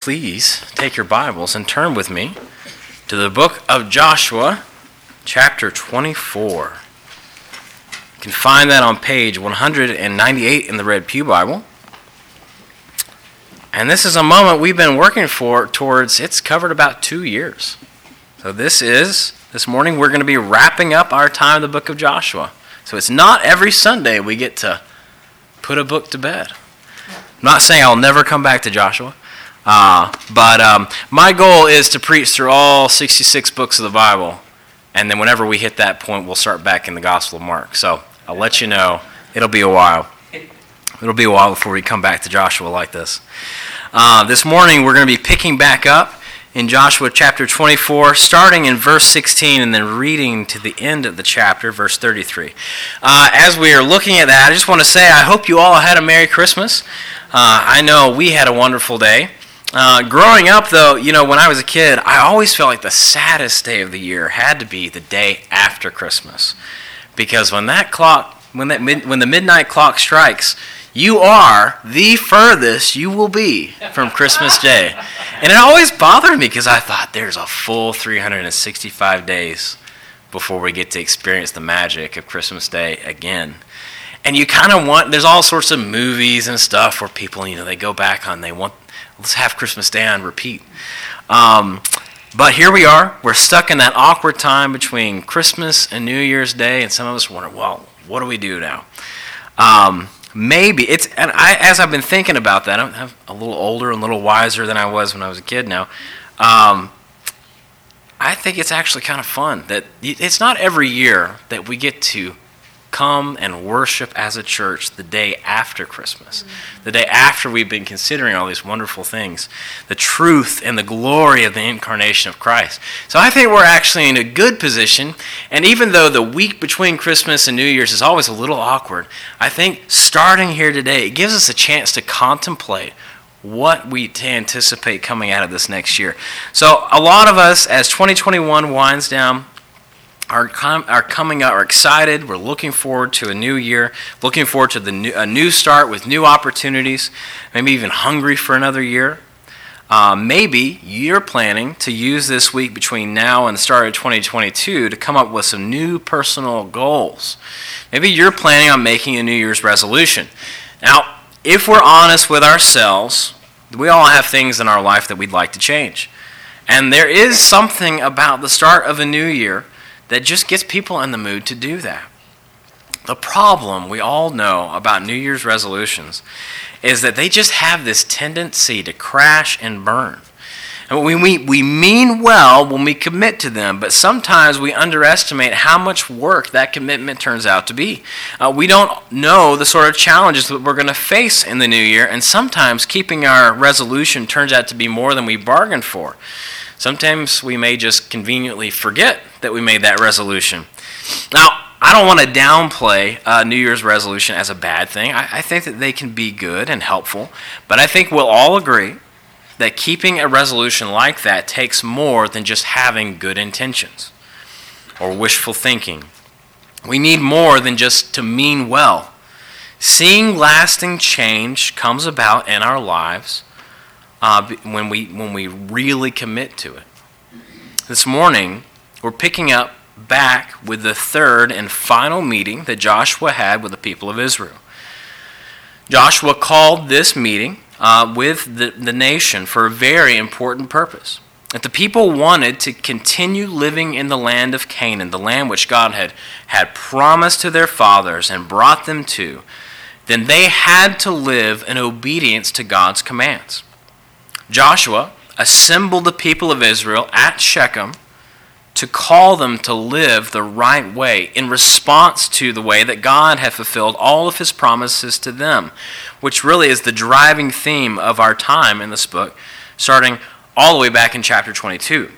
Please take your Bibles and turn with me to the book of Joshua, chapter 24. You can find that on page 198 in the Red Pew Bible. And this is a moment we've been working for towards, it's covered about two years. So this is, this morning, we're going to be wrapping up our time in the book of Joshua. So it's not every Sunday we get to put a book to bed. I'm not saying I'll never come back to Joshua. Uh, but um, my goal is to preach through all 66 books of the Bible. And then whenever we hit that point, we'll start back in the Gospel of Mark. So I'll let you know. It'll be a while. It'll be a while before we come back to Joshua like this. Uh, this morning, we're going to be picking back up in Joshua chapter 24, starting in verse 16 and then reading to the end of the chapter, verse 33. Uh, as we are looking at that, I just want to say I hope you all had a Merry Christmas. Uh, I know we had a wonderful day. Uh, growing up, though, you know, when I was a kid, I always felt like the saddest day of the year had to be the day after Christmas, because when that clock, when that mid, when the midnight clock strikes, you are the furthest you will be from Christmas Day, and it always bothered me because I thought there's a full 365 days before we get to experience the magic of Christmas Day again. And you kind of want, there's all sorts of movies and stuff where people, you know, they go back on, they want let's have Christmas Day on repeat. Um, but here we are. We're stuck in that awkward time between Christmas and New Year's Day, and some of us wonder, well, what do we do now? Um, maybe it's, and I, as I've been thinking about that, I'm a little older and a little wiser than I was when I was a kid now. Um, I think it's actually kind of fun that it's not every year that we get to come and worship as a church the day after Christmas, mm-hmm. the day after we've been considering all these wonderful things, the truth and the glory of the incarnation of Christ. So I think we're actually in a good position. And even though the week between Christmas and New Year's is always a little awkward, I think starting here today, it gives us a chance to contemplate what we anticipate coming out of this next year. So, a lot of us, as 2021 winds down, are, com- are coming up, are excited. We're looking forward to a new year, looking forward to the new, a new start with new opportunities, maybe even hungry for another year. Uh, maybe you're planning to use this week between now and the start of 2022 to come up with some new personal goals. Maybe you're planning on making a New Year's resolution. Now, if we're honest with ourselves, we all have things in our life that we'd like to change. And there is something about the start of a new year that just gets people in the mood to do that. The problem we all know about New Year's resolutions is that they just have this tendency to crash and burn. And we, we, we mean well when we commit to them, but sometimes we underestimate how much work that commitment turns out to be. Uh, we don't know the sort of challenges that we're going to face in the new year, and sometimes keeping our resolution turns out to be more than we bargained for. Sometimes we may just conveniently forget that we made that resolution. Now, I don't want to downplay uh, New Year's resolution as a bad thing. I, I think that they can be good and helpful, but I think we'll all agree that keeping a resolution like that takes more than just having good intentions or wishful thinking. We need more than just to mean well. Seeing lasting change comes about in our lives uh, when, we, when we really commit to it. This morning, we're picking up back with the third and final meeting that Joshua had with the people of Israel. Joshua called this meeting uh, with the, the nation for a very important purpose. That the people wanted to continue living in the land of Canaan, the land which God had, had promised to their fathers and brought them to, then they had to live in obedience to God's commands. Joshua assembled the people of Israel at Shechem to call them to live the right way in response to the way that God had fulfilled all of his promises to them, which really is the driving theme of our time in this book, starting all the way back in chapter 22.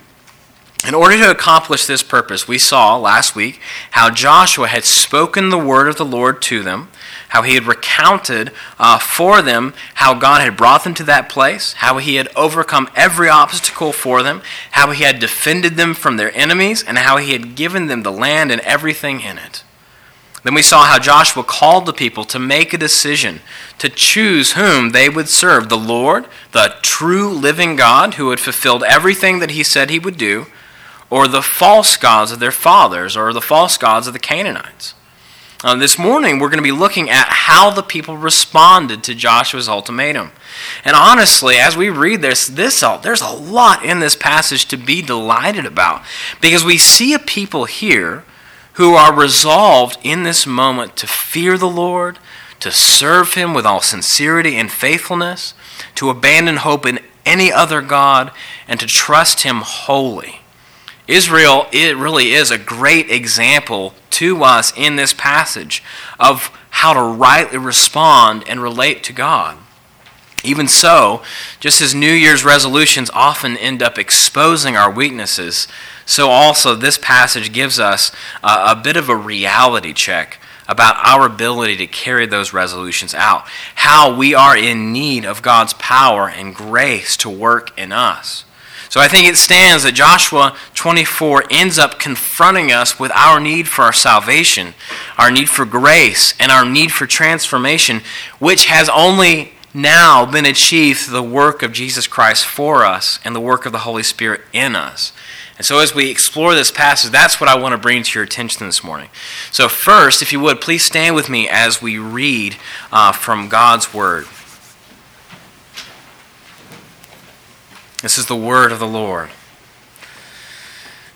In order to accomplish this purpose, we saw last week how Joshua had spoken the word of the Lord to them, how he had recounted uh, for them how God had brought them to that place, how he had overcome every obstacle for them, how he had defended them from their enemies, and how he had given them the land and everything in it. Then we saw how Joshua called the people to make a decision to choose whom they would serve the Lord, the true living God who had fulfilled everything that he said he would do, or the false gods of their fathers, or the false gods of the Canaanites. Uh, this morning, we're going to be looking at how the people responded to Joshua's ultimatum. And honestly, as we read this, this there's a lot in this passage to be delighted about because we see a people here who are resolved in this moment to fear the Lord, to serve Him with all sincerity and faithfulness, to abandon hope in any other God, and to trust Him wholly. Israel, it really is a great example to us in this passage of how to rightly respond and relate to God. Even so, just as New Year's resolutions often end up exposing our weaknesses, so also this passage gives us a, a bit of a reality check about our ability to carry those resolutions out, how we are in need of God's power and grace to work in us. So I think it stands that Joshua 24 ends up confronting us with our need for our salvation, our need for grace, and our need for transformation, which has only now been achieved through the work of Jesus Christ for us and the work of the Holy Spirit in us. And so, as we explore this passage, that's what I want to bring to your attention this morning. So, first, if you would, please stand with me as we read uh, from God's Word. This is the word of the Lord.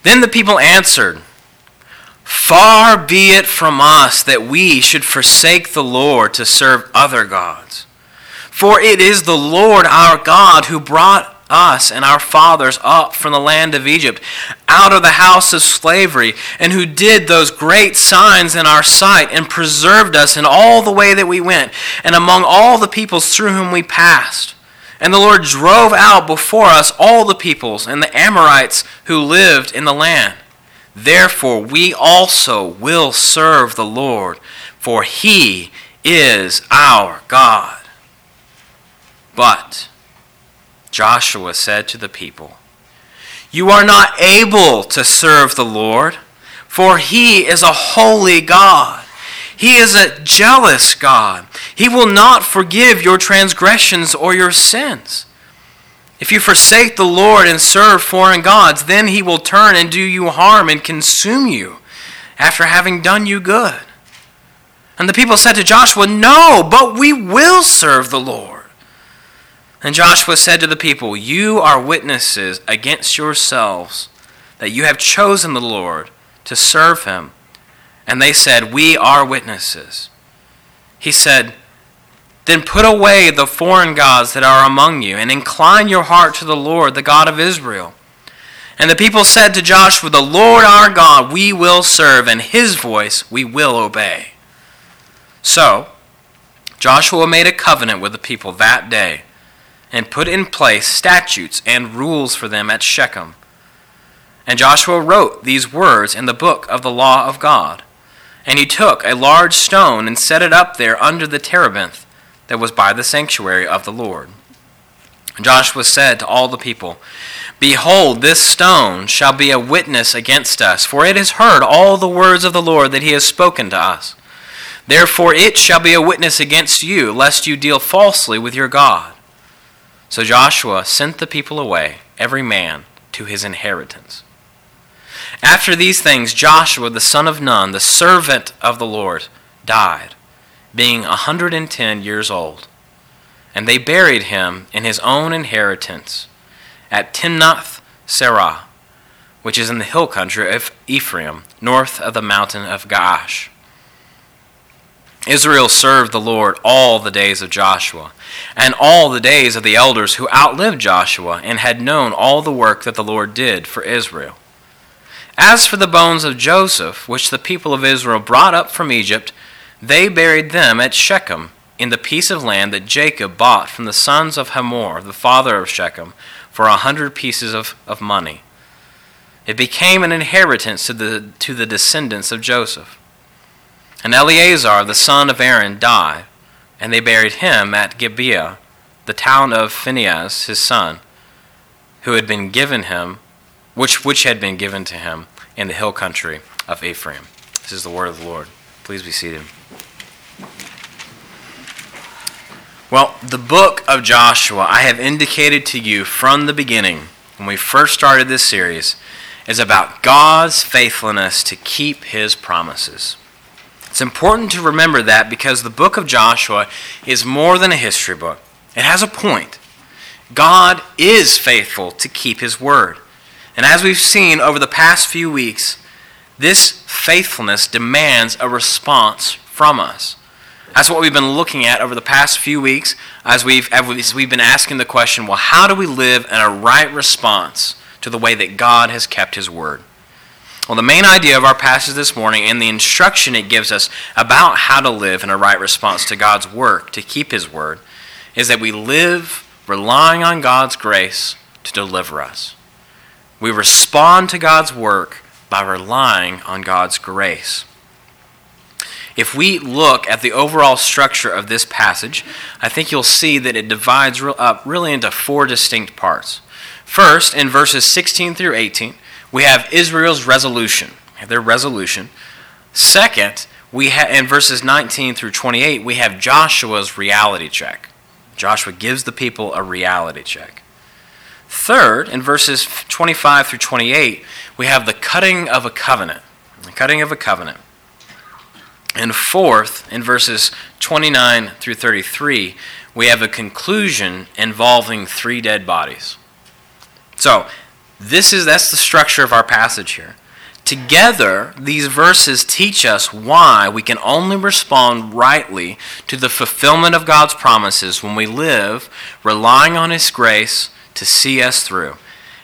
Then the people answered, Far be it from us that we should forsake the Lord to serve other gods. For it is the Lord our God who brought us and our fathers up from the land of Egypt, out of the house of slavery, and who did those great signs in our sight, and preserved us in all the way that we went, and among all the peoples through whom we passed. And the Lord drove out before us all the peoples and the Amorites who lived in the land. Therefore, we also will serve the Lord, for he is our God. But Joshua said to the people, You are not able to serve the Lord, for he is a holy God. He is a jealous God. He will not forgive your transgressions or your sins. If you forsake the Lord and serve foreign gods, then he will turn and do you harm and consume you after having done you good. And the people said to Joshua, No, but we will serve the Lord. And Joshua said to the people, You are witnesses against yourselves that you have chosen the Lord to serve him and they said, We are witnesses. He said, Then put away the foreign gods that are among you, and incline your heart to the Lord, the God of Israel. And the people said to Joshua, The Lord our God we will serve, and his voice we will obey. So, Joshua made a covenant with the people that day, and put in place statutes and rules for them at Shechem. And Joshua wrote these words in the book of the law of God. And he took a large stone and set it up there under the terebinth that was by the sanctuary of the Lord. Joshua said to all the people, Behold, this stone shall be a witness against us, for it has heard all the words of the Lord that he has spoken to us. Therefore it shall be a witness against you, lest you deal falsely with your God. So Joshua sent the people away, every man to his inheritance. After these things, Joshua the son of Nun, the servant of the Lord, died, being a 110 years old. And they buried him in his own inheritance at Timnath Serah, which is in the hill country of Ephraim, north of the mountain of Gaash. Israel served the Lord all the days of Joshua, and all the days of the elders who outlived Joshua and had known all the work that the Lord did for Israel. As for the bones of Joseph, which the people of Israel brought up from Egypt, they buried them at Shechem, in the piece of land that Jacob bought from the sons of Hamor, the father of Shechem, for a hundred pieces of, of money. It became an inheritance to the, to the descendants of Joseph. And Eleazar, the son of Aaron, died, and they buried him at Gibeah, the town of Phinehas, his son, who had been given him which, which had been given to him in the hill country of Ephraim. This is the word of the Lord. Please be seated. Well, the book of Joshua, I have indicated to you from the beginning, when we first started this series, is about God's faithfulness to keep his promises. It's important to remember that because the book of Joshua is more than a history book, it has a point. God is faithful to keep his word. And as we've seen over the past few weeks, this faithfulness demands a response from us. That's what we've been looking at over the past few weeks as we've, as we've been asking the question well, how do we live in a right response to the way that God has kept His Word? Well, the main idea of our passage this morning and the instruction it gives us about how to live in a right response to God's work, to keep His Word, is that we live relying on God's grace to deliver us. We respond to God's work by relying on God's grace. If we look at the overall structure of this passage, I think you'll see that it divides up really into four distinct parts. First, in verses 16 through 18, we have Israel's resolution, their resolution. Second, we ha- in verses 19 through 28, we have Joshua's reality check. Joshua gives the people a reality check. Third, in verses 25 through 28, we have the cutting of a covenant. The cutting of a covenant. And fourth, in verses 29 through 33, we have a conclusion involving three dead bodies. So, this is that's the structure of our passage here. Together, these verses teach us why we can only respond rightly to the fulfillment of God's promises when we live relying on His grace to see us through.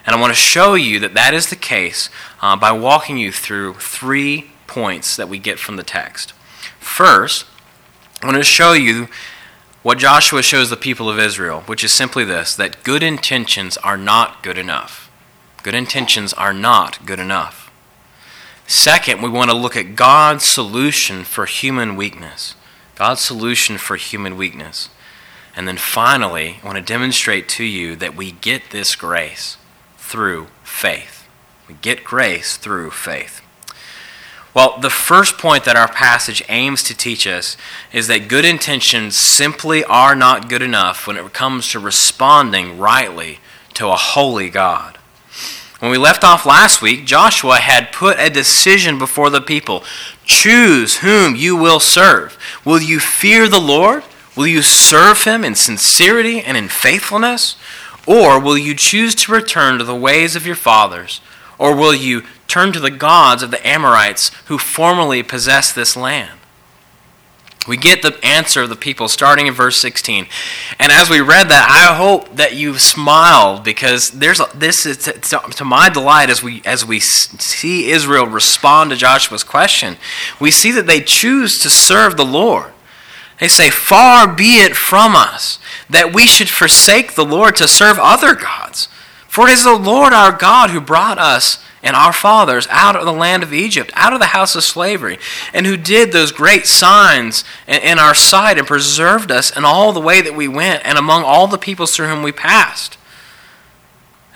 And I want to show you that that is the case uh, by walking you through three points that we get from the text. First, I want to show you what Joshua shows the people of Israel, which is simply this that good intentions are not good enough. Good intentions are not good enough. Second, we want to look at God's solution for human weakness. God's solution for human weakness. And then finally, I want to demonstrate to you that we get this grace through faith. We get grace through faith. Well, the first point that our passage aims to teach us is that good intentions simply are not good enough when it comes to responding rightly to a holy God. When we left off last week, Joshua had put a decision before the people choose whom you will serve. Will you fear the Lord? Will you serve him in sincerity and in faithfulness? Or will you choose to return to the ways of your fathers? Or will you turn to the gods of the Amorites who formerly possessed this land? We get the answer of the people starting in verse 16. And as we read that, I hope that you smiled because there's a, this is to, to, my delight as we as we see Israel respond to Joshua's question. We see that they choose to serve the Lord. They say, "Far be it from us that we should forsake the Lord to serve other gods." For it is the Lord our God who brought us and our fathers out of the land of Egypt, out of the house of slavery, and who did those great signs in our sight and preserved us in all the way that we went and among all the peoples through whom we passed.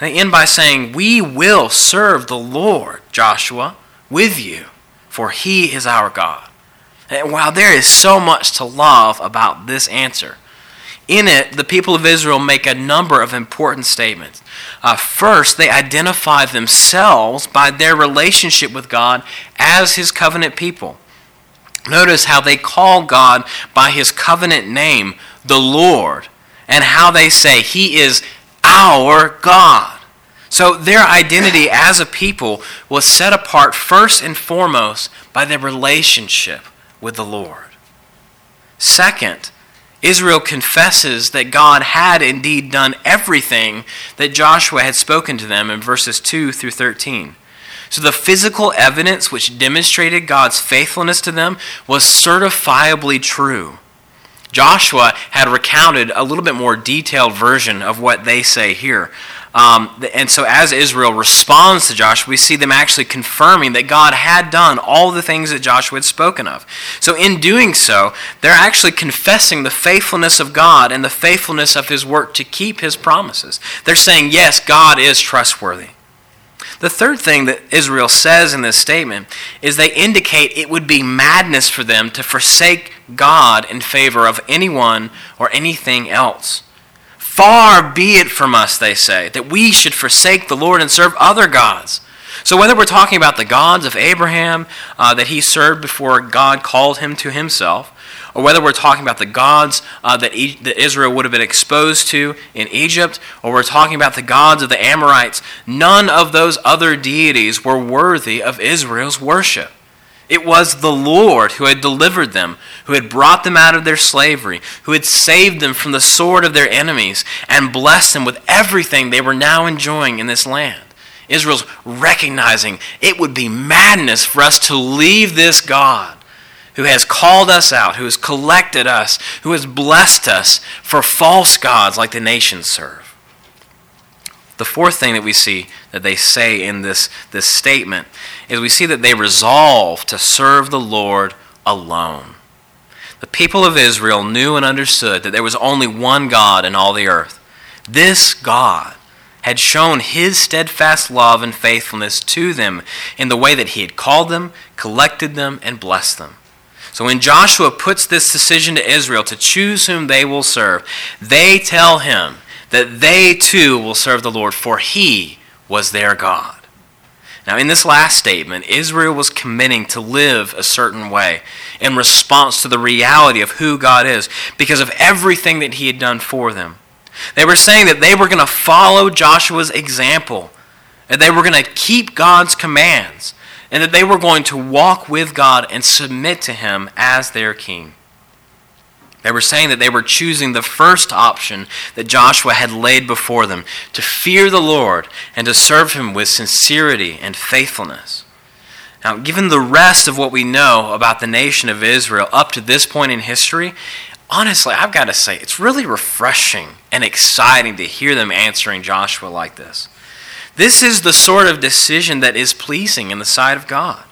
They end by saying, We will serve the Lord, Joshua, with you, for he is our God. And while there is so much to love about this answer, in it, the people of Israel make a number of important statements. Uh, first, they identify themselves by their relationship with God as His covenant people. Notice how they call God by His covenant name, the Lord, and how they say, He is our God. So their identity as a people was set apart first and foremost by their relationship with the Lord. Second, Israel confesses that God had indeed done everything that Joshua had spoken to them in verses 2 through 13. So the physical evidence which demonstrated God's faithfulness to them was certifiably true. Joshua had recounted a little bit more detailed version of what they say here. Um, and so, as Israel responds to Joshua, we see them actually confirming that God had done all the things that Joshua had spoken of. So, in doing so, they're actually confessing the faithfulness of God and the faithfulness of His work to keep His promises. They're saying, yes, God is trustworthy. The third thing that Israel says in this statement is they indicate it would be madness for them to forsake God in favor of anyone or anything else. Far be it from us, they say, that we should forsake the Lord and serve other gods. So, whether we're talking about the gods of Abraham uh, that he served before God called him to himself, or whether we're talking about the gods uh, that, e- that Israel would have been exposed to in Egypt, or we're talking about the gods of the Amorites, none of those other deities were worthy of Israel's worship. It was the Lord who had delivered them, who had brought them out of their slavery, who had saved them from the sword of their enemies, and blessed them with everything they were now enjoying in this land. Israel's recognizing it would be madness for us to leave this God who has called us out, who has collected us, who has blessed us for false gods like the nations serve. The fourth thing that we see that they say in this, this statement is we see that they resolve to serve the Lord alone. The people of Israel knew and understood that there was only one God in all the earth. This God had shown his steadfast love and faithfulness to them in the way that he had called them, collected them, and blessed them. So when Joshua puts this decision to Israel to choose whom they will serve, they tell him that they too will serve the Lord, for he was their God. Now, in this last statement, Israel was committing to live a certain way in response to the reality of who God is because of everything that he had done for them. They were saying that they were going to follow Joshua's example, that they were going to keep God's commands, and that they were going to walk with God and submit to Him as their king. They were saying that they were choosing the first option that Joshua had laid before them to fear the Lord and to serve Him with sincerity and faithfulness. Now, given the rest of what we know about the nation of Israel up to this point in history, honestly, I've got to say, it's really refreshing and exciting to hear them answering Joshua like this. This is the sort of decision that is pleasing in the sight of God.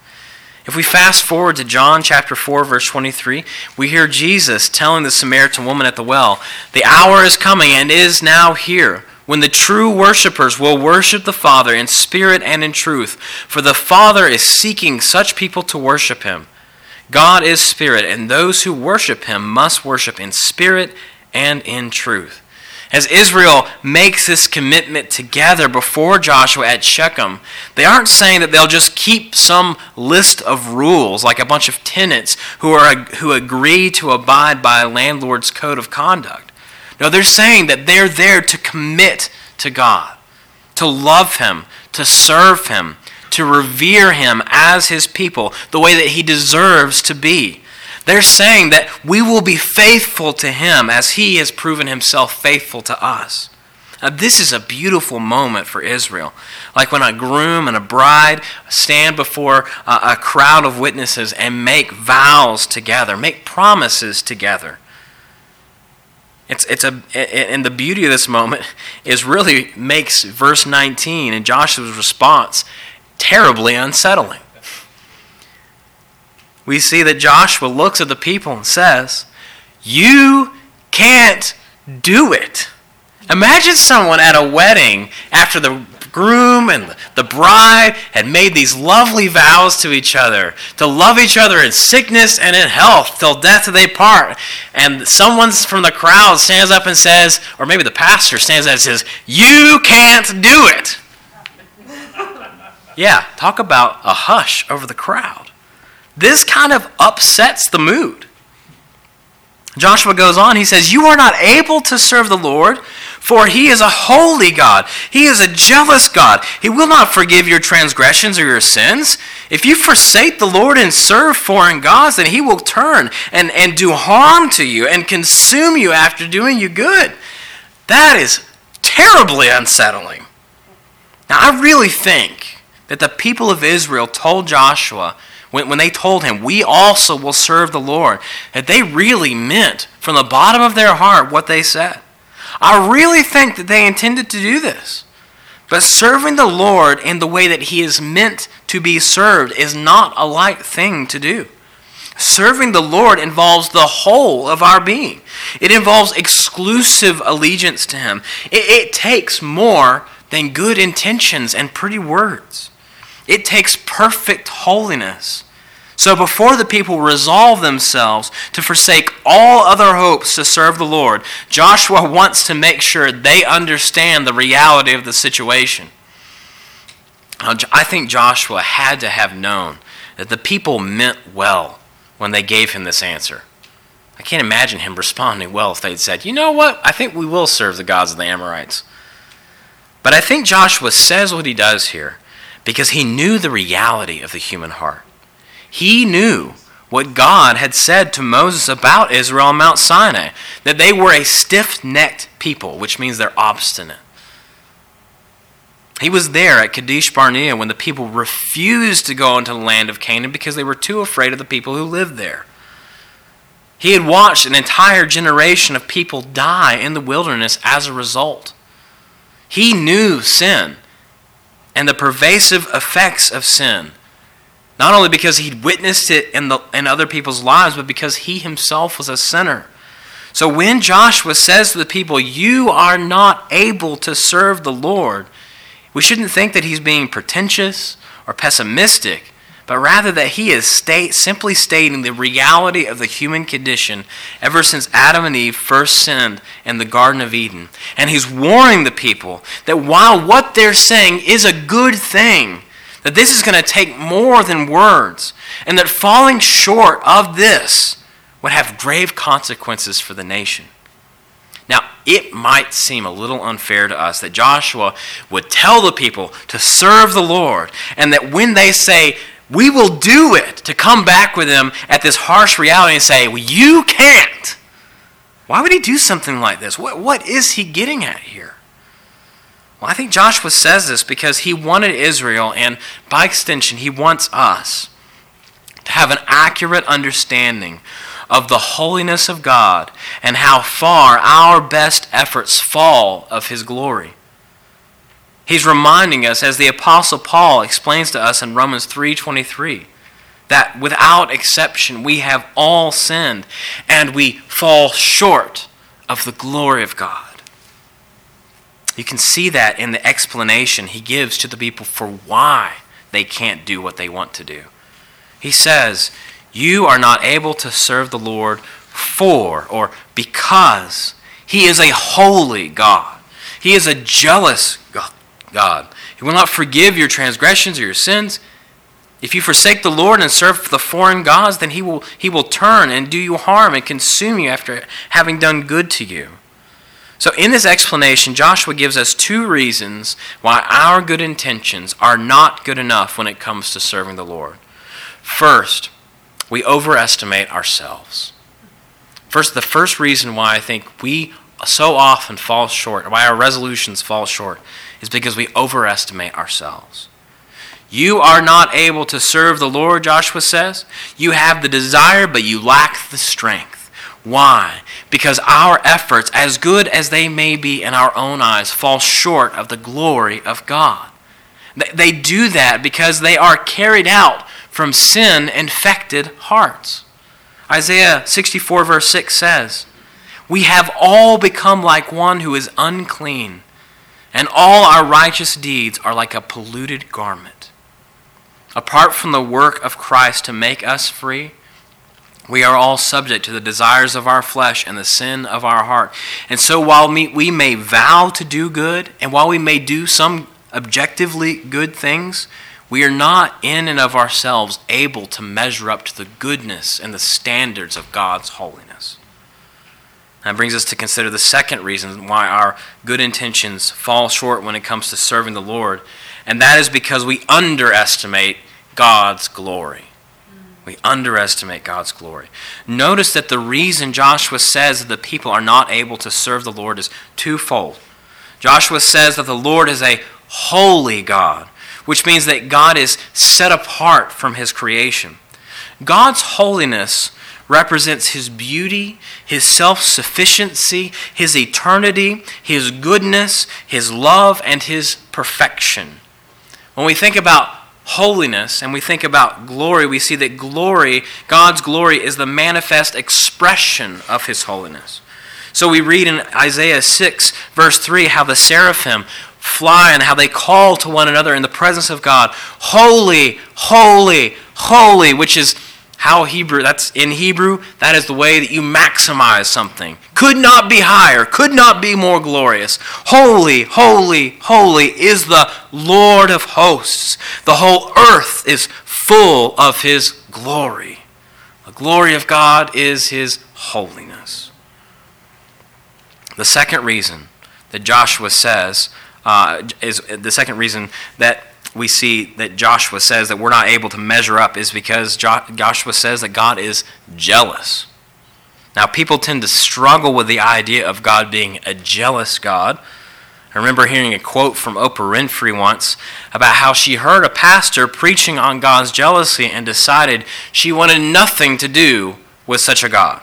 If we fast forward to John chapter 4 verse 23, we hear Jesus telling the Samaritan woman at the well, "The hour is coming and is now here when the true worshipers will worship the Father in spirit and in truth, for the Father is seeking such people to worship him. God is spirit, and those who worship him must worship in spirit and in truth." As Israel makes this commitment together before Joshua at Shechem, they aren't saying that they'll just keep some list of rules like a bunch of tenants who, are, who agree to abide by a landlord's code of conduct. No, they're saying that they're there to commit to God, to love Him, to serve Him, to revere Him as His people, the way that He deserves to be. They're saying that we will be faithful to him as he has proven himself faithful to us. Now, this is a beautiful moment for Israel. Like when a groom and a bride stand before a, a crowd of witnesses and make vows together, make promises together. It's, it's a, and the beauty of this moment is really makes verse 19 and Joshua's response terribly unsettling we see that Joshua looks at the people and says, You can't do it. Imagine someone at a wedding after the groom and the bride had made these lovely vows to each other to love each other in sickness and in health till death they part. And someone from the crowd stands up and says, or maybe the pastor stands up and says, You can't do it. Yeah, talk about a hush over the crowd. This kind of upsets the mood. Joshua goes on, he says, You are not able to serve the Lord, for he is a holy God. He is a jealous God. He will not forgive your transgressions or your sins. If you forsake the Lord and serve foreign gods, then he will turn and, and do harm to you and consume you after doing you good. That is terribly unsettling. Now, I really think that the people of Israel told Joshua, when, when they told him, We also will serve the Lord, that they really meant from the bottom of their heart what they said. I really think that they intended to do this. But serving the Lord in the way that He is meant to be served is not a light thing to do. Serving the Lord involves the whole of our being. It involves exclusive allegiance to Him. It, it, takes more than good intentions and pretty words. It takes perfect holiness. So before the people resolve themselves to forsake all other hopes to serve the Lord, Joshua wants to make sure they understand the reality of the situation. I think Joshua had to have known that the people meant well when they gave him this answer. I can't imagine him responding well if they'd said, You know what? I think we will serve the gods of the Amorites. But I think Joshua says what he does here because he knew the reality of the human heart. He knew what God had said to Moses about Israel on Mount Sinai that they were a stiff necked people, which means they're obstinate. He was there at Kadesh Barnea when the people refused to go into the land of Canaan because they were too afraid of the people who lived there. He had watched an entire generation of people die in the wilderness as a result. He knew sin and the pervasive effects of sin, not only because he'd witnessed it in, the, in other people's lives, but because he himself was a sinner. So when Joshua says to the people, You are not able to serve the Lord, we shouldn't think that he's being pretentious or pessimistic, but rather that he is state, simply stating the reality of the human condition ever since Adam and Eve first sinned in the Garden of Eden. And he's warning the people that while what they're saying is a good thing, that this is going to take more than words, and that falling short of this would have grave consequences for the nation. Now, it might seem a little unfair to us that Joshua would tell the people to serve the Lord, and that when they say, we will do it, to come back with him at this harsh reality and say, well, You can't. Why would he do something like this? What, what is he getting at here? Well, I think Joshua says this because he wanted Israel, and by extension, he wants us to have an accurate understanding of the holiness of God and how far our best efforts fall of His glory. He's reminding us as the apostle Paul explains to us in Romans 3:23 that without exception we have all sinned and we fall short of the glory of God. You can see that in the explanation he gives to the people for why they can't do what they want to do. He says, you are not able to serve the Lord for or because He is a holy God. He is a jealous God. He will not forgive your transgressions or your sins. If you forsake the Lord and serve the foreign gods, then he will, he will turn and do you harm and consume you after having done good to you. So, in this explanation, Joshua gives us two reasons why our good intentions are not good enough when it comes to serving the Lord. First, we overestimate ourselves. First, the first reason why I think we so often fall short, why our resolutions fall short, is because we overestimate ourselves. You are not able to serve the Lord, Joshua says. You have the desire, but you lack the strength. Why? Because our efforts, as good as they may be in our own eyes, fall short of the glory of God. They do that because they are carried out from sin infected hearts. Isaiah 64, verse 6 says, We have all become like one who is unclean, and all our righteous deeds are like a polluted garment. Apart from the work of Christ to make us free, we are all subject to the desires of our flesh and the sin of our heart. And so, while we may vow to do good, and while we may do some objectively good things, we are not in and of ourselves able to measure up to the goodness and the standards of God's holiness. That brings us to consider the second reason why our good intentions fall short when it comes to serving the Lord, and that is because we underestimate God's glory. We underestimate God's glory. Notice that the reason Joshua says that the people are not able to serve the Lord is twofold. Joshua says that the Lord is a holy God which means that God is set apart from his creation. God's holiness represents his beauty, his self sufficiency, his eternity, his goodness, his love, and his perfection. When we think about holiness and we think about glory, we see that glory, God's glory, is the manifest expression of his holiness. So we read in Isaiah 6, verse 3, how the seraphim fly and how they call to one another in the presence of God, holy, holy, holy, which is how Hebrew, that's in Hebrew, that is the way that you maximize something. Could not be higher, could not be more glorious. Holy, holy, holy is the Lord of hosts. The whole earth is full of his glory. The glory of God is his holiness. The second reason that Joshua says uh, is the second reason that we see that Joshua says that we're not able to measure up is because Joshua says that God is jealous. Now, people tend to struggle with the idea of God being a jealous God. I remember hearing a quote from Oprah Winfrey once about how she heard a pastor preaching on God's jealousy and decided she wanted nothing to do with such a God.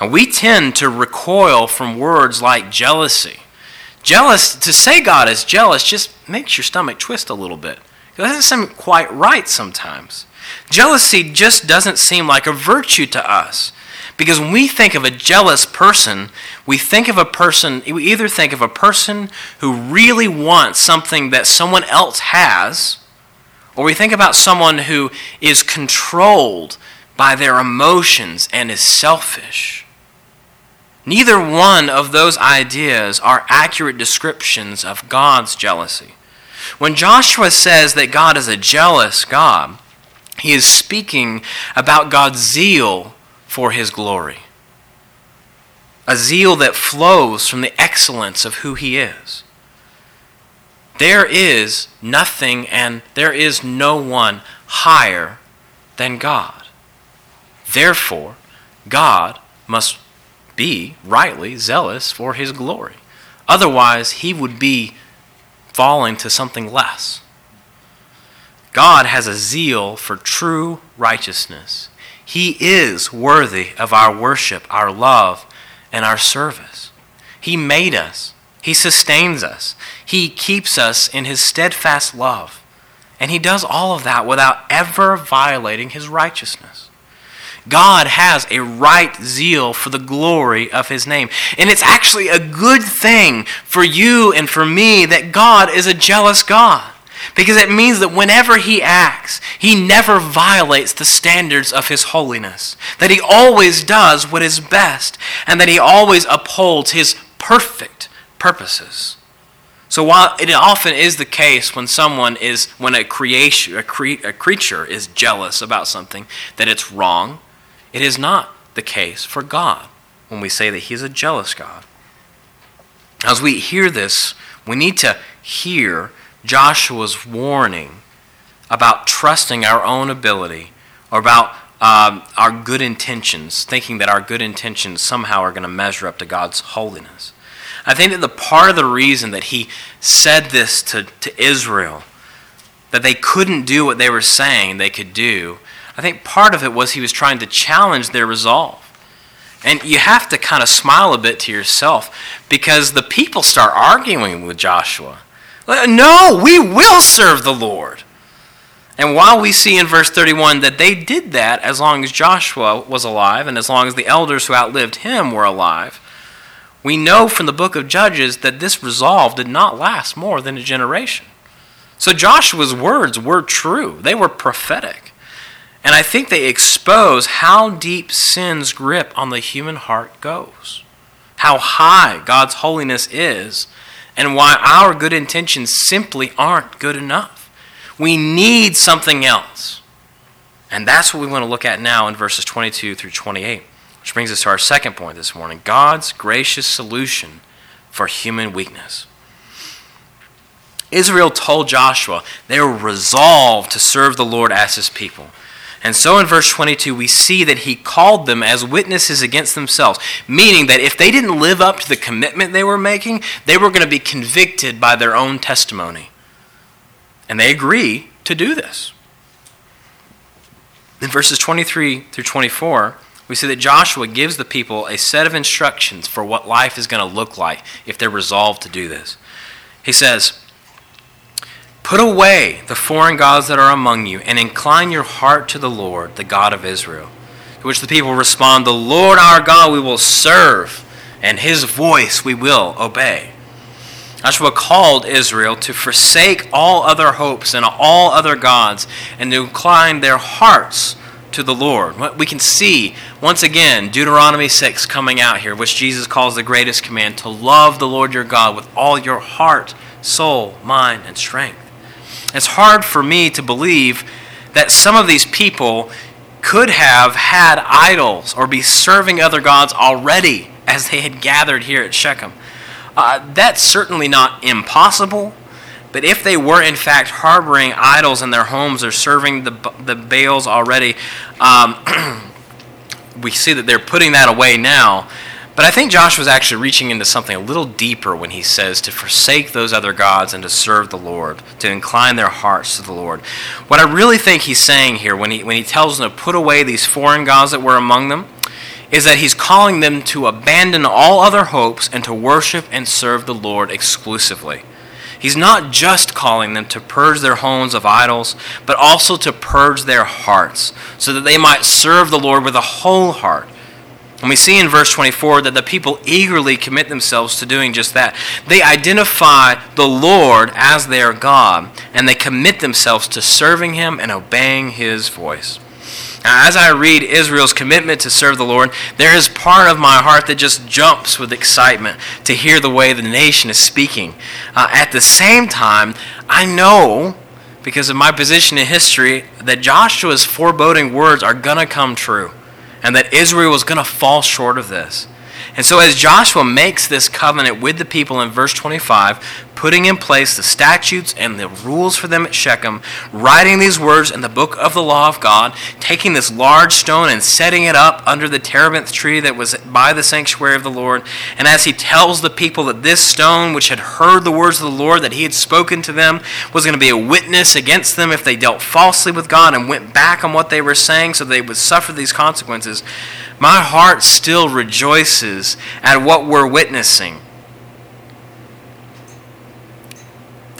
And we tend to recoil from words like jealousy Jealous, to say God is jealous just makes your stomach twist a little bit. It doesn't seem quite right sometimes. Jealousy just doesn't seem like a virtue to us. Because when we think of a jealous person, we think of a person, we either think of a person who really wants something that someone else has, or we think about someone who is controlled by their emotions and is selfish. Neither one of those ideas are accurate descriptions of God's jealousy. When Joshua says that God is a jealous God, he is speaking about God's zeal for his glory. A zeal that flows from the excellence of who he is. There is nothing and there is no one higher than God. Therefore, God must be rightly zealous for his glory. Otherwise, he would be falling to something less. God has a zeal for true righteousness. He is worthy of our worship, our love, and our service. He made us, He sustains us, He keeps us in His steadfast love. And He does all of that without ever violating His righteousness. God has a right zeal for the glory of his name. And it's actually a good thing for you and for me that God is a jealous God. Because it means that whenever he acts, he never violates the standards of his holiness. That he always does what is best, and that he always upholds his perfect purposes. So while it often is the case when someone is, when a creation, a, cre- a creature is jealous about something, that it's wrong, it is not the case for God when we say that He is a jealous God. As we hear this, we need to hear Joshua's warning about trusting our own ability or about um, our good intentions, thinking that our good intentions somehow are going to measure up to God's holiness. I think that the part of the reason that he said this to, to Israel, that they couldn't do what they were saying they could do, I think part of it was he was trying to challenge their resolve. And you have to kind of smile a bit to yourself because the people start arguing with Joshua. No, we will serve the Lord. And while we see in verse 31 that they did that as long as Joshua was alive and as long as the elders who outlived him were alive, we know from the book of Judges that this resolve did not last more than a generation. So Joshua's words were true, they were prophetic. And I think they expose how deep sin's grip on the human heart goes, how high God's holiness is, and why our good intentions simply aren't good enough. We need something else. And that's what we want to look at now in verses 22 through 28, which brings us to our second point this morning God's gracious solution for human weakness. Israel told Joshua they were resolved to serve the Lord as his people. And so in verse 22, we see that he called them as witnesses against themselves, meaning that if they didn't live up to the commitment they were making, they were going to be convicted by their own testimony. And they agree to do this. In verses 23 through 24, we see that Joshua gives the people a set of instructions for what life is going to look like if they're resolved to do this. He says, Put away the foreign gods that are among you, and incline your heart to the Lord, the God of Israel. To which the people respond, The Lord our God we will serve, and his voice we will obey. Joshua called Israel to forsake all other hopes and all other gods and to incline their hearts to the Lord. We can see, once again, Deuteronomy 6 coming out here, which Jesus calls the greatest command to love the Lord your God with all your heart, soul, mind, and strength. It's hard for me to believe that some of these people could have had idols or be serving other gods already as they had gathered here at Shechem. Uh, that's certainly not impossible, but if they were in fact harboring idols in their homes or serving the, the Baals already, um, we see that they're putting that away now. But I think Joshua was actually reaching into something a little deeper when he says to forsake those other gods and to serve the Lord, to incline their hearts to the Lord. What I really think he's saying here when he, when he tells them to put away these foreign gods that were among them is that he's calling them to abandon all other hopes and to worship and serve the Lord exclusively. He's not just calling them to purge their homes of idols, but also to purge their hearts, so that they might serve the Lord with a whole heart. And we see in verse 24 that the people eagerly commit themselves to doing just that. They identify the Lord as their God, and they commit themselves to serving Him and obeying His voice. Now, as I read Israel's commitment to serve the Lord, there is part of my heart that just jumps with excitement to hear the way the nation is speaking. Uh, at the same time, I know, because of my position in history, that Joshua's foreboding words are going to come true and that Israel was going to fall short of this. And so, as Joshua makes this covenant with the people in verse 25, putting in place the statutes and the rules for them at Shechem, writing these words in the book of the law of God, taking this large stone and setting it up under the terebinth tree that was by the sanctuary of the Lord. And as he tells the people that this stone, which had heard the words of the Lord that he had spoken to them, was going to be a witness against them if they dealt falsely with God and went back on what they were saying so they would suffer these consequences, my heart still rejoices at what we're witnessing.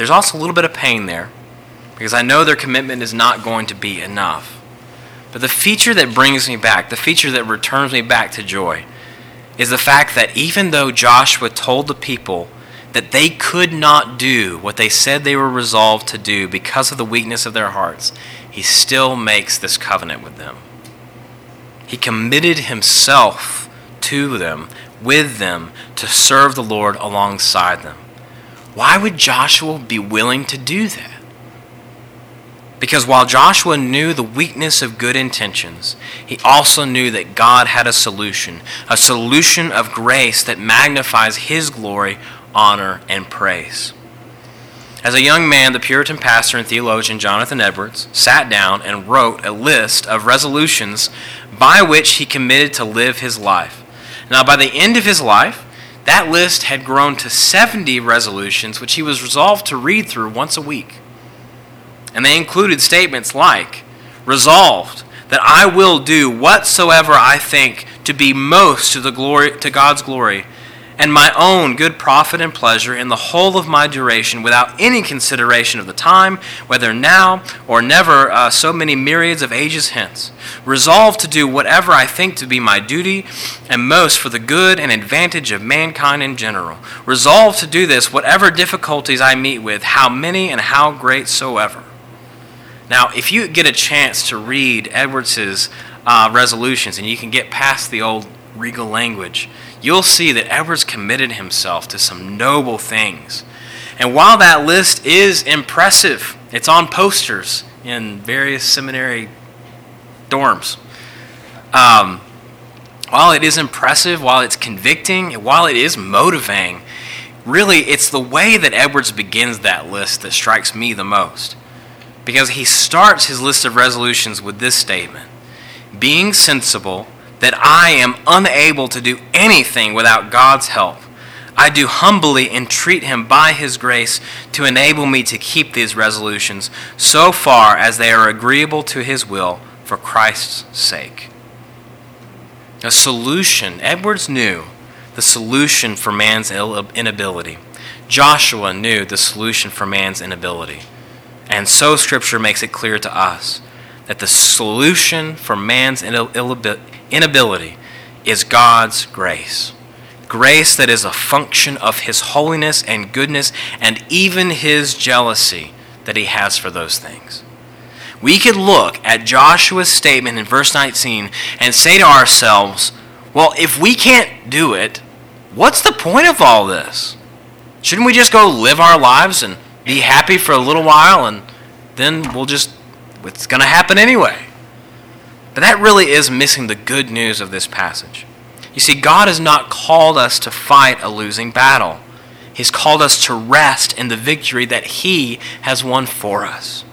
There's also a little bit of pain there because I know their commitment is not going to be enough. But the feature that brings me back, the feature that returns me back to joy, is the fact that even though Joshua told the people that they could not do what they said they were resolved to do because of the weakness of their hearts, he still makes this covenant with them. He committed himself to them, with them, to serve the Lord alongside them. Why would Joshua be willing to do that? Because while Joshua knew the weakness of good intentions, he also knew that God had a solution, a solution of grace that magnifies his glory, honor, and praise. As a young man, the Puritan pastor and theologian Jonathan Edwards sat down and wrote a list of resolutions by which he committed to live his life. Now, by the end of his life, that list had grown to 70 resolutions, which he was resolved to read through once a week. And they included statements like resolved that I will do whatsoever I think to be most to the glory to God's glory and my own good profit and pleasure in the whole of my duration without any consideration of the time, whether now or never, uh, so many myriads of ages hence. Resolved to do whatever I think to be my duty and most for the good and advantage of mankind in general. Resolved to do this, whatever difficulties I meet with, how many and how great soever. Now, if you get a chance to read Edwards's uh, resolutions and you can get past the old regal language, you'll see that Edwards committed himself to some noble things. And while that list is impressive, it's on posters in various seminary dorms. Um, while it is impressive, while it's convicting, while it is motivating, really it's the way that Edwards begins that list that strikes me the most. Because he starts his list of resolutions with this statement Being sensible that I am unable to do anything without God's help. I do humbly entreat Him by His grace to enable me to keep these resolutions so far as they are agreeable to His will for Christ's sake. A solution, Edwards knew the solution for man's inability. Joshua knew the solution for man's inability. And so Scripture makes it clear to us that the solution for man's inability is God's grace. grace that is a function of His holiness and goodness and even His jealousy that He has for those things. We could look at Joshua's statement in verse 19 and say to ourselves, well, if we can't do it, what's the point of all this? Shouldn't we just go live our lives and be happy for a little while and then we'll just, it's going to happen anyway? But that really is missing the good news of this passage. You see, God has not called us to fight a losing battle. He's called us to rest in the victory that He has won for us.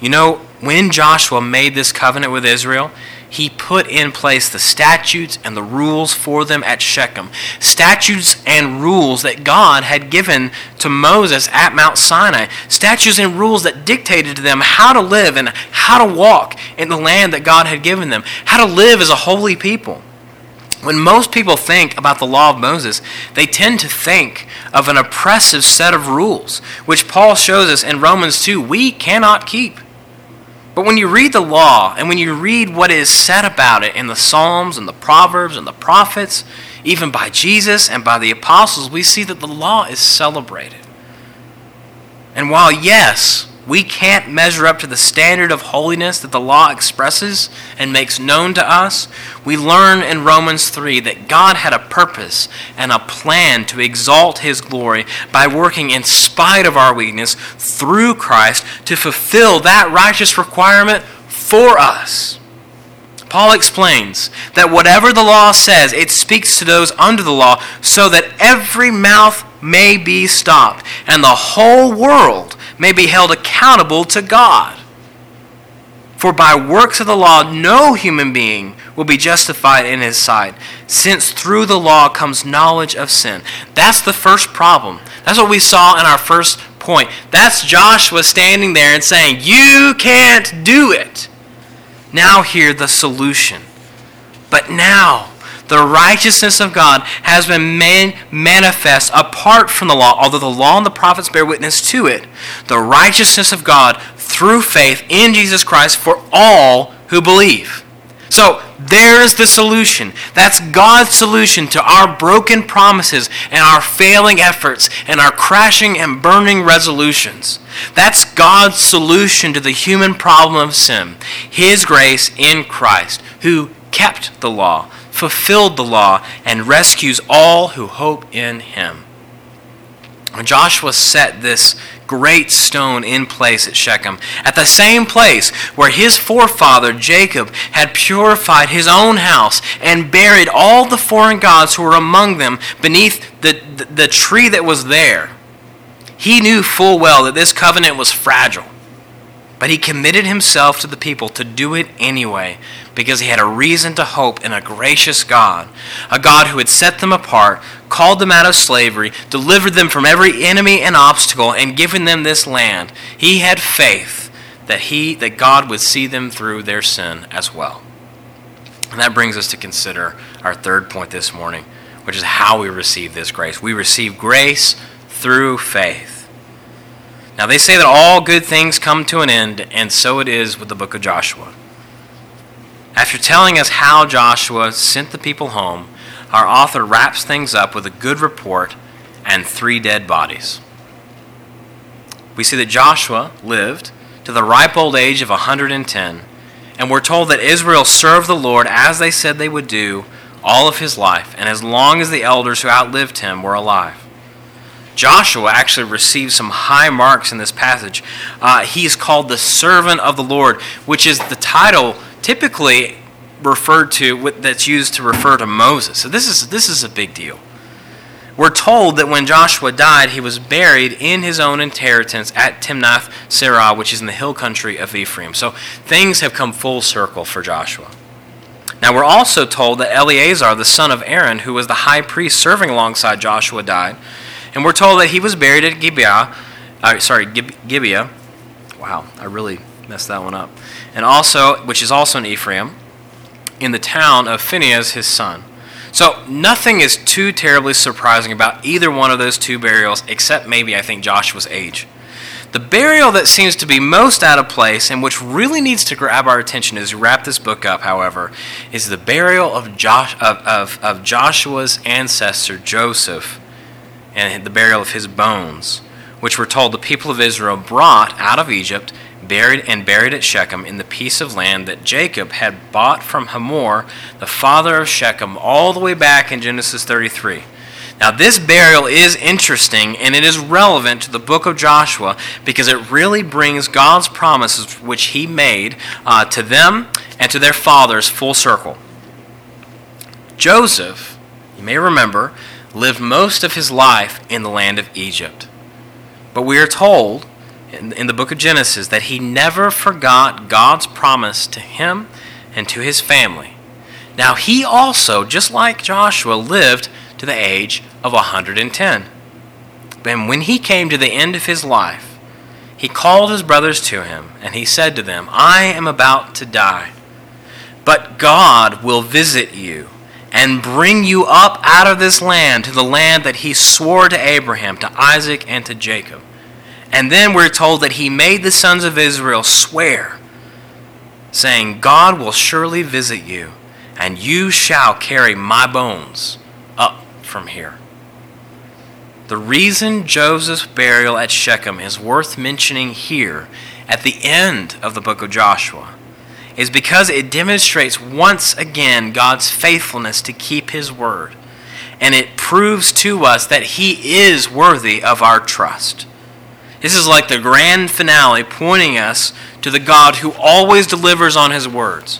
You know, when Joshua made this covenant with Israel, he put in place the statutes and the rules for them at Shechem. Statutes and rules that God had given to Moses at Mount Sinai. Statutes and rules that dictated to them how to live and how to walk in the land that God had given them, how to live as a holy people. When most people think about the law of Moses, they tend to think of an oppressive set of rules, which Paul shows us in Romans 2 we cannot keep. But when you read the law and when you read what is said about it in the Psalms and the Proverbs and the prophets, even by Jesus and by the apostles, we see that the law is celebrated. And while, yes, we can't measure up to the standard of holiness that the law expresses and makes known to us, we learn in Romans 3 that God had a purpose and a plan to exalt his glory by working in spite of our weakness through Christ to fulfill that righteous requirement for us. Paul explains that whatever the law says, it speaks to those under the law so that every mouth may be stopped and the whole world may be held accountable to God. For by works of the law, no human being will be justified in his sight, since through the law comes knowledge of sin. That's the first problem. That's what we saw in our first point. That's Joshua standing there and saying, You can't do it. Now, hear the solution. But now, the righteousness of God has been man- manifest apart from the law, although the law and the prophets bear witness to it. The righteousness of God through faith in Jesus Christ for all who believe. So there's the solution. That's God's solution to our broken promises and our failing efforts and our crashing and burning resolutions. That's God's solution to the human problem of sin. His grace in Christ, who kept the law fulfilled the law, and rescues all who hope in him. When Joshua set this great stone in place at Shechem, at the same place where his forefather Jacob had purified his own house and buried all the foreign gods who were among them beneath the, the, the tree that was there, he knew full well that this covenant was fragile. But he committed himself to the people to do it anyway because he had a reason to hope in a gracious God, a God who had set them apart, called them out of slavery, delivered them from every enemy and obstacle, and given them this land. He had faith that he that God would see them through their sin as well. And that brings us to consider our third point this morning, which is how we receive this grace. We receive grace through faith. Now, they say that all good things come to an end, and so it is with the book of Joshua. After telling us how Joshua sent the people home, our author wraps things up with a good report and three dead bodies. We see that Joshua lived to the ripe old age of 110, and we're told that Israel served the Lord as they said they would do all of his life, and as long as the elders who outlived him were alive. Joshua actually received some high marks in this passage. Uh, he's called the servant of the Lord, which is the title typically referred to that's used to refer to Moses. So this is this is a big deal. We're told that when Joshua died, he was buried in his own inheritance at Timnath Serah, which is in the hill country of Ephraim. So things have come full circle for Joshua. Now we're also told that Eleazar, the son of Aaron, who was the high priest serving alongside Joshua, died, and we're told that he was buried at Gibeah. Uh, sorry, Gibeah. Wow, I really messed that one up and also, which is also in Ephraim, in the town of Phinehas his son. So, nothing is too terribly surprising about either one of those two burials, except maybe, I think, Joshua's age. The burial that seems to be most out of place and which really needs to grab our attention as we wrap this book up, however, is the burial of, Josh, of, of, of Joshua's ancestor Joseph and the burial of his bones, which we're told the people of Israel brought out of Egypt buried and buried at Shechem in the piece of land that Jacob had bought from Hamor, the father of Shechem, all the way back in Genesis 33. Now, this burial is interesting and it is relevant to the book of Joshua because it really brings God's promises, which He made uh, to them and to their fathers, full circle. Joseph, you may remember, lived most of his life in the land of Egypt. But we are told in, in the book of Genesis that he never forgot God's promise to him and to his family. Now, he also, just like Joshua, lived to the age of 110. And when he came to the end of his life, he called his brothers to him, and he said to them, I am about to die, but God will visit you and bring you up out of this land to the land that he swore to Abraham, to Isaac, and to Jacob. And then we're told that he made the sons of Israel swear, saying, God will surely visit you, and you shall carry my bones up from here. The reason Joseph's burial at Shechem is worth mentioning here at the end of the book of Joshua is because it demonstrates once again God's faithfulness to keep his word. And it proves to us that he is worthy of our trust. This is like the grand finale pointing us to the God who always delivers on his words.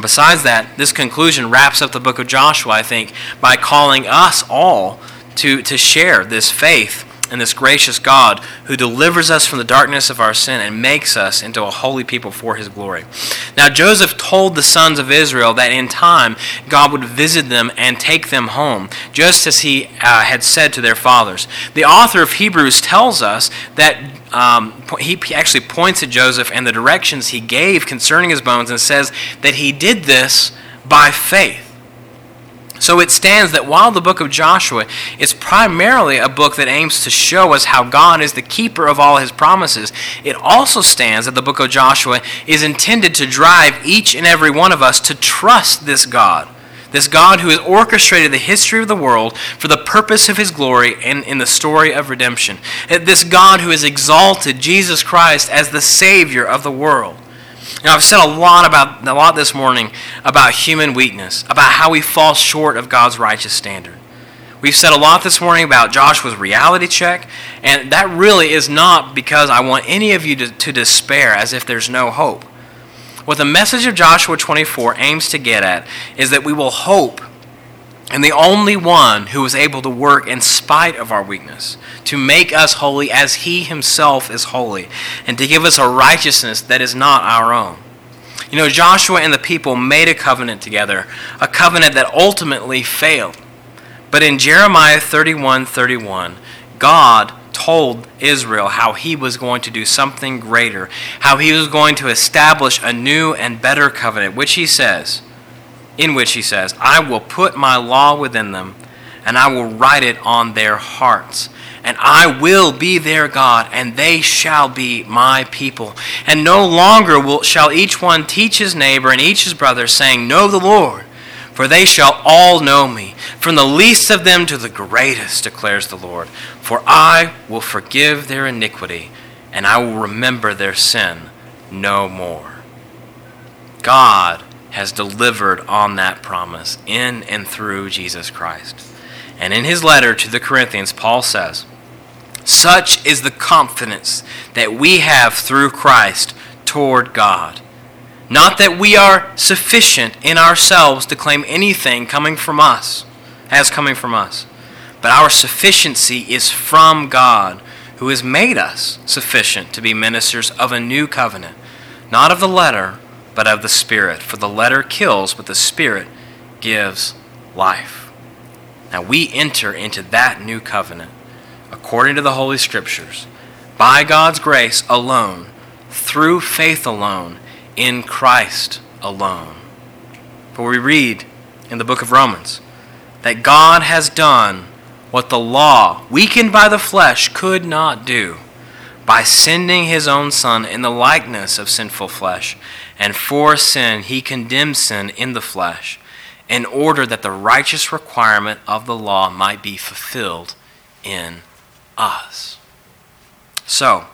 Besides that, this conclusion wraps up the book of Joshua, I think, by calling us all to, to share this faith and this gracious God who delivers us from the darkness of our sin and makes us into a holy people for his glory. Now, Joseph told the sons of Israel that in time God would visit them and take them home, just as he uh, had said to their fathers. The author of Hebrews tells us that um, he actually points at Joseph and the directions he gave concerning his bones and says that he did this by faith. So it stands that while the book of Joshua is primarily a book that aims to show us how God is the keeper of all his promises, it also stands that the book of Joshua is intended to drive each and every one of us to trust this God. This God who has orchestrated the history of the world for the purpose of his glory and in the story of redemption. This God who has exalted Jesus Christ as the Savior of the world. Now, I've said a lot about a lot this morning about human weakness, about how we fall short of God's righteous standard. We've said a lot this morning about Joshua's reality check, and that really is not because I want any of you to, to despair as if there's no hope. What the message of Joshua 24 aims to get at is that we will hope and the only one who is able to work in spite of our weakness, to make us holy as he himself is holy, and to give us a righteousness that is not our own. You know, Joshua and the people made a covenant together, a covenant that ultimately failed. But in Jeremiah 31 31, God told Israel how he was going to do something greater, how he was going to establish a new and better covenant, which he says, in which he says, I will put my law within them, and I will write it on their hearts. And I will be their God, and they shall be my people. And no longer will, shall each one teach his neighbor and each his brother, saying, Know the Lord, for they shall all know me, from the least of them to the greatest, declares the Lord. For I will forgive their iniquity, and I will remember their sin no more. God has delivered on that promise in and through Jesus Christ. And in his letter to the Corinthians, Paul says, Such is the confidence that we have through Christ toward God. Not that we are sufficient in ourselves to claim anything coming from us, as coming from us, but our sufficiency is from God, who has made us sufficient to be ministers of a new covenant, not of the letter but of the Spirit. For the letter kills, but the Spirit gives life. Now we enter into that new covenant according to the Holy Scriptures, by God's grace alone, through faith alone, in Christ alone. For we read in the book of Romans, that God has done what the law, weakened by the flesh, could not do by sending his own Son in the likeness of sinful flesh. And for sin, he condemned sin in the flesh, in order that the righteous requirement of the law might be fulfilled in us. So,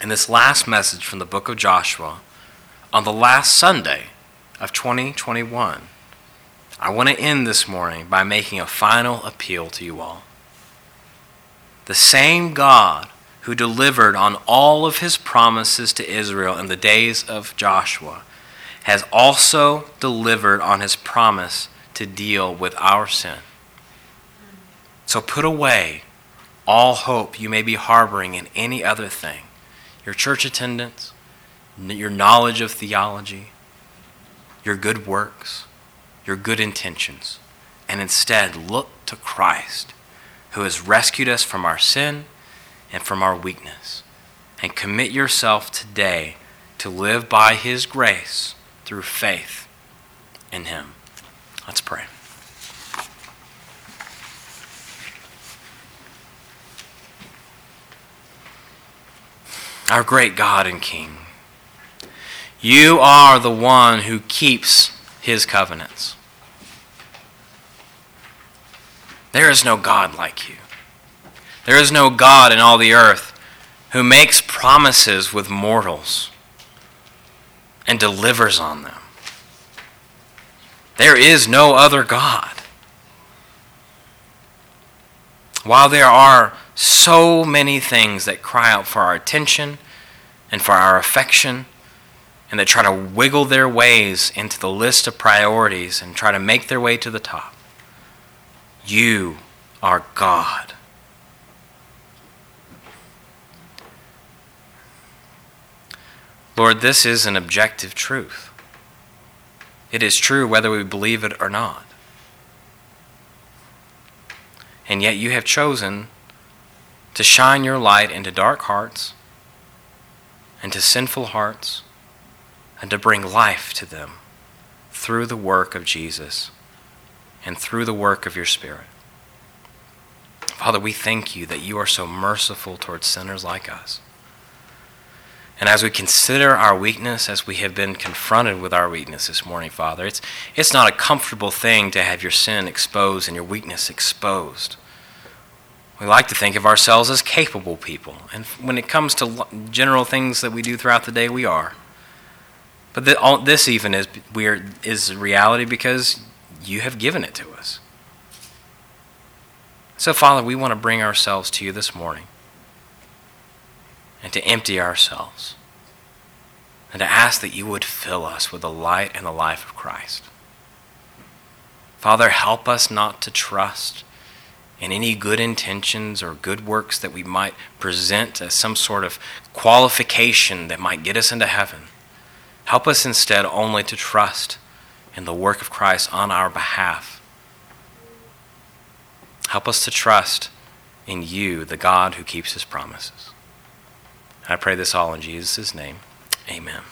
in this last message from the book of Joshua, on the last Sunday of 2021, I want to end this morning by making a final appeal to you all. The same God who delivered on all of his promises to Israel in the days of Joshua has also delivered on his promise to deal with our sin. So put away all hope you may be harboring in any other thing your church attendance, your knowledge of theology, your good works your good intentions and instead look to Christ, who has rescued us from our sin and from our weakness. And commit yourself today to live by His grace through faith in Him. Let's pray. Our great God and King, you are the one who keeps his covenants. There is no God like you. There is no God in all the earth who makes promises with mortals and delivers on them. There is no other God. While there are so many things that cry out for our attention and for our affection, and that try to wiggle their ways into the list of priorities and try to make their way to the top. You are God. Lord, this is an objective truth. It is true whether we believe it or not. And yet you have chosen to shine your light into dark hearts, into sinful hearts, and to bring life to them through the work of Jesus and through the work of your Spirit. Father, we thank you that you are so merciful towards sinners like us. And as we consider our weakness, as we have been confronted with our weakness this morning, Father, it's, it's not a comfortable thing to have your sin exposed and your weakness exposed. We like to think of ourselves as capable people. And when it comes to general things that we do throughout the day, we are. But the, all, this even is weird is reality because you have given it to us. So, Father, we want to bring ourselves to you this morning and to empty ourselves and to ask that you would fill us with the light and the life of Christ. Father, help us not to trust in any good intentions or good works that we might present as some sort of qualification that might get us into heaven. Help us instead only to trust in the work of Christ on our behalf. Help us to trust in you, the God who keeps his promises. I pray this all in Jesus' name. Amen.